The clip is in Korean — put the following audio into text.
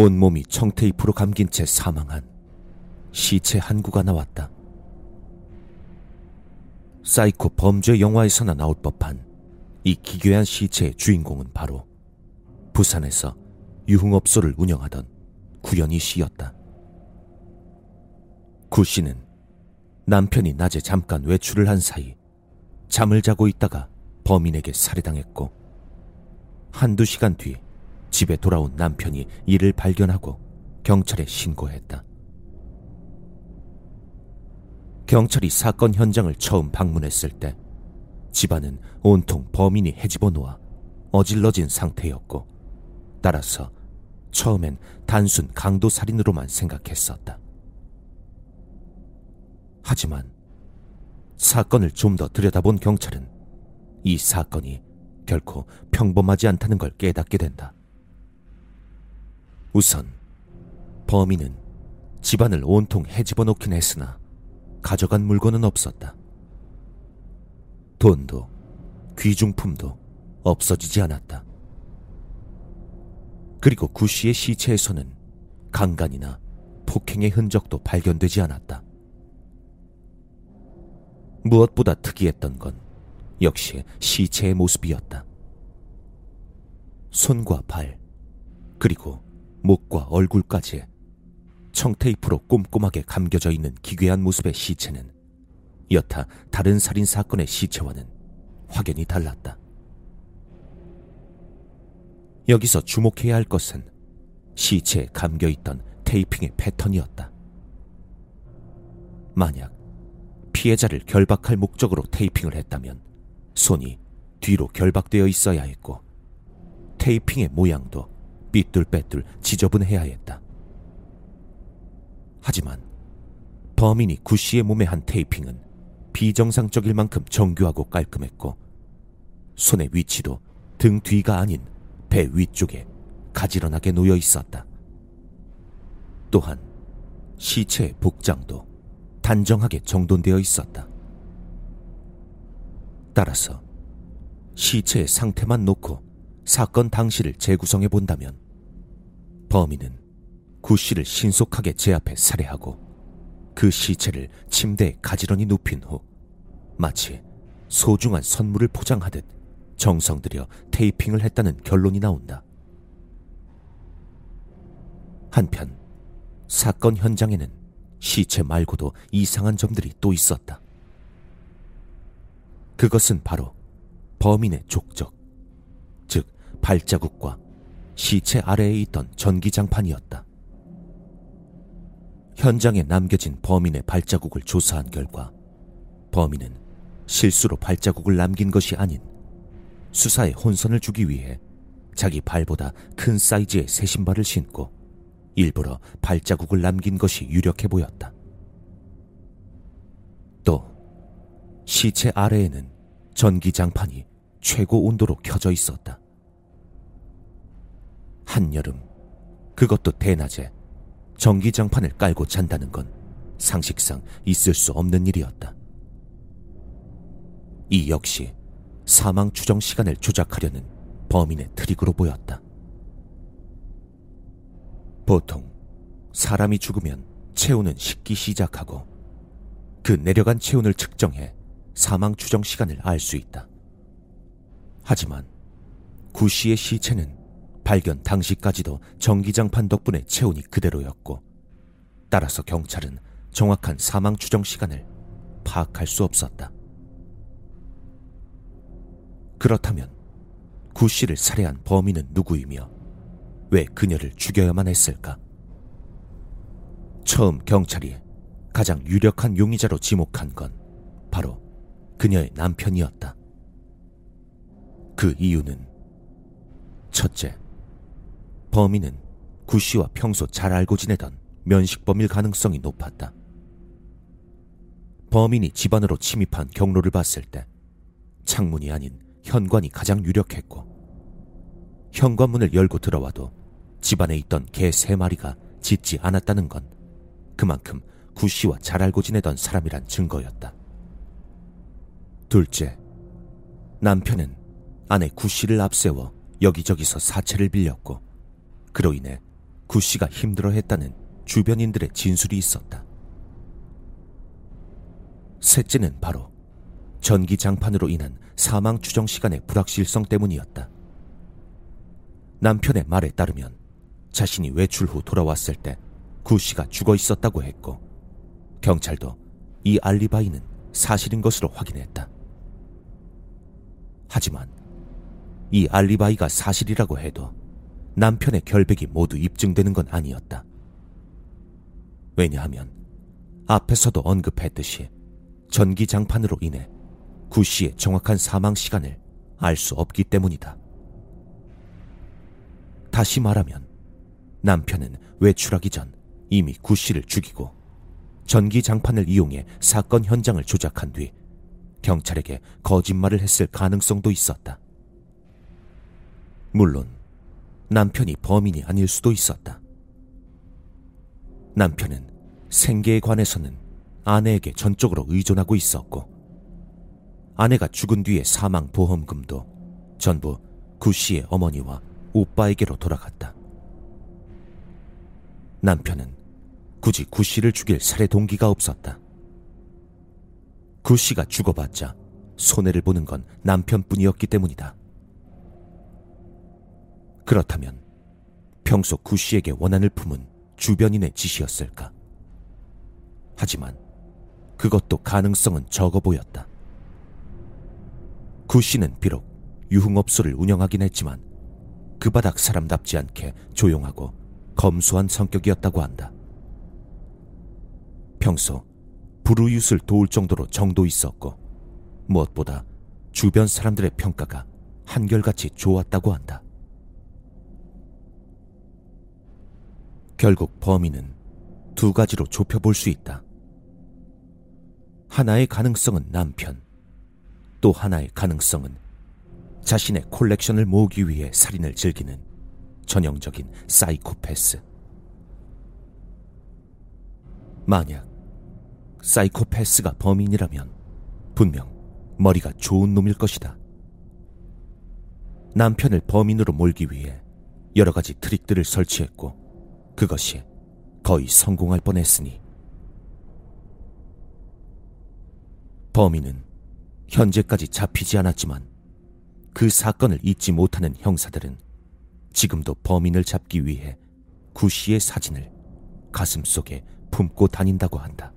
온몸이 청테이프로 감긴 채 사망한 시체 한 구가 나왔다. 사이코 범죄 영화에서나 나올 법한 이 기괴한 시체의 주인공은 바로 부산에서 유흥업소를 운영하던 구연희 씨였다. 구 씨는 남편이 낮에 잠깐 외출을 한 사이 잠을 자고 있다가 범인에게 살해당했고 한두 시간 뒤 집에 돌아온 남편이 이를 발견하고 경찰에 신고했다. 경찰이 사건 현장을 처음 방문했을 때 집안은 온통 범인이 헤집어 놓아 어질러진 상태였고 따라서 처음엔 단순 강도 살인으로만 생각했었다. 하지만 사건을 좀 더 들여다본 경찰은 이 사건이 결코 평범하지 않다는 걸 깨닫게 된다. 우선 범인은 집안을 온통 헤집어 놓긴 했으나 가져간 물건은 없었다. 돈도 귀중품도 없어지지 않았다. 그리고 구 씨의 시체에서는 강간이나 폭행의 흔적도 발견되지 않았다. 무엇보다 특이했던 건 역시 시체의 모습이었다. 손과 발, 그리고 목과 얼굴까지 청테이프로 꼼꼼하게 감겨져 있는 기괴한 모습의 시체는 여타 다른 살인 사건의 시체와는 확연히 달랐다. 여기서 주목해야 할 것은 시체에 감겨 있던 테이핑의 패턴이었다. 만약 피해자를 결박할 목적으로 테이핑을 했다면 손이 뒤로 결박되어 있어야 했고 테이핑의 모양도 삐뚤빼뚤 지저분해야 했다. 하지만 범인이 구 씨의 몸에 한 테이핑은 비정상적일 만큼 정교하고 깔끔했고 손의 위치도 등 뒤가 아닌 배 위쪽에 가지런하게 놓여 있었다. 또한 시체의 복장도 단정하게 정돈되어 있었다. 따라서 시체의 상태만 놓고 사건 당시를 재구성해 본다면 범인은 구 씨를 신속하게 제 앞에 살해하고 그 시체를 침대에 가지런히 눕힌 후 마치 소중한 선물을 포장하듯 정성 들여 테이핑을 했다는 결론이 나온다. 한편 사건 현장에는 시체 말고도 이상한 점들이 또 있었다. 그것은 바로 범인의 족적, 즉 발자국과 시체 아래에 있던 전기장판이었다. 현장에 남겨진 범인의 발자국을 조사한 결과 범인은 실수로 발자국을 남긴 것이 아닌 수사에 혼선을 주기 위해 자기 발보다 큰 사이즈의 새 신발을 신고 일부러 발자국을 남긴 것이 유력해 보였다. 또 시체 아래에는 전기장판이 최고 온도로 켜져 있었다. 한여름, 그것도 대낮에 전기장판을 깔고 잔다는 건 상식상 있을 수 없는 일이었다. 이 역시 사망 추정 시간을 조작하려는 범인의 트릭으로 보였다. 보통 사람이 죽으면 체온은 식기 시작하고 그 내려간 체온을 측정해 사망 추정 시간을 알 수 있다. 하지만 구 씨의 시체는 발견 당시까지도 전기장판 덕분에 체온이 그대로였고 따라서 경찰은 정확한 사망 추정 시간을 파악할 수 없었다. 그렇다면 구 씨를 살해한 범인은 누구이며 왜 그녀를 죽여야만 했을까? 처음 경찰이 가장 유력한 용의자로 지목한 건 바로 그녀의 남편이었다. 그 이유는 첫째, 범인은 구 씨와 평소 잘 알고 지내던 면식범일 가능성이 높았다. 범인이 집안으로 침입한 경로를 봤을 때 창문이 아닌 현관이 가장 유력했고 현관문을 열고 들어와도 집안에 있던 개 세 마리가 짖지 않았다는 건 그만큼 구 씨와 잘 알고 지내던 사람이란 증거였다. 둘째, 남편은 아내 구 씨를 앞세워 여기저기서 사채를 빌렸고 그로 인해 구 씨가 힘들어했다는 주변인들의 진술이 있었다. 셋째는 바로 전기 장판으로 인한 사망 추정 시간의 불확실성 때문이었다. 남편의 말에 따르면 자신이 외출 후 돌아왔을 때 구 씨가 죽어 있었다고 했고 경찰도 이 알리바이는 사실인 것으로 확인했다. 하지만 이 알리바이가 사실이라고 해도 남편의 결백이 모두 입증되는 건 아니었다. 왜냐하면 앞에서도 언급했듯이 전기장판으로 인해 구 씨의 정확한 사망 시간을 알 수 없기 때문이다. 다시 말하면 남편은 외출하기 전 이미 구 씨를 죽이고 전기장판을 이용해 사건 현장을 조작한 뒤 경찰에게 거짓말을 했을 가능성도 있었다. 물론 남편이 범인이 아닐 수도 있었다. 남편은 생계에 관해서는 아내에게 전적으로 의존하고 있었고 아내가 죽은 뒤의 사망 보험금도 전부 구 씨의 어머니와 오빠에게로 돌아갔다. 남편은 굳이 구 씨를 죽일 살해 동기가 없었다. 구 씨가 죽어봤자 손해를 보는 건 남편뿐이었기 때문이다. 그렇다면 평소 구 씨에게 원한을 품은 주변인의 짓이었을까? 하지만 그것도 가능성은 적어 보였다. 구 씨는 비록 유흥업소를 운영하긴 했지만 그 바닥 사람답지 않게 조용하고 검소한 성격이었다고 한다. 평소 불우이웃을 도울 정도로 정도 있었고 무엇보다 주변 사람들의 평가가 한결같이 좋았다고 한다. 결국 범인은 두 가지로 좁혀볼 수 있다. 하나의 가능성은 남편, 또 하나의 가능성은 자신의 콜렉션을 모으기 위해 살인을 즐기는 전형적인 사이코패스. 만약 사이코패스가 범인이라면 분명 머리가 좋은 놈일 것이다. 남편을 범인으로 몰기 위해 여러 가지 트릭들을 설치했고 그것이 거의 성공할 뻔했으니 범인은 현재까지 잡히지 않았지만 그 사건을 잊지 못하는 형사들은 지금도 범인을 잡기 위해 구 씨의 사진을 가슴 속에 품고 다닌다고 한다.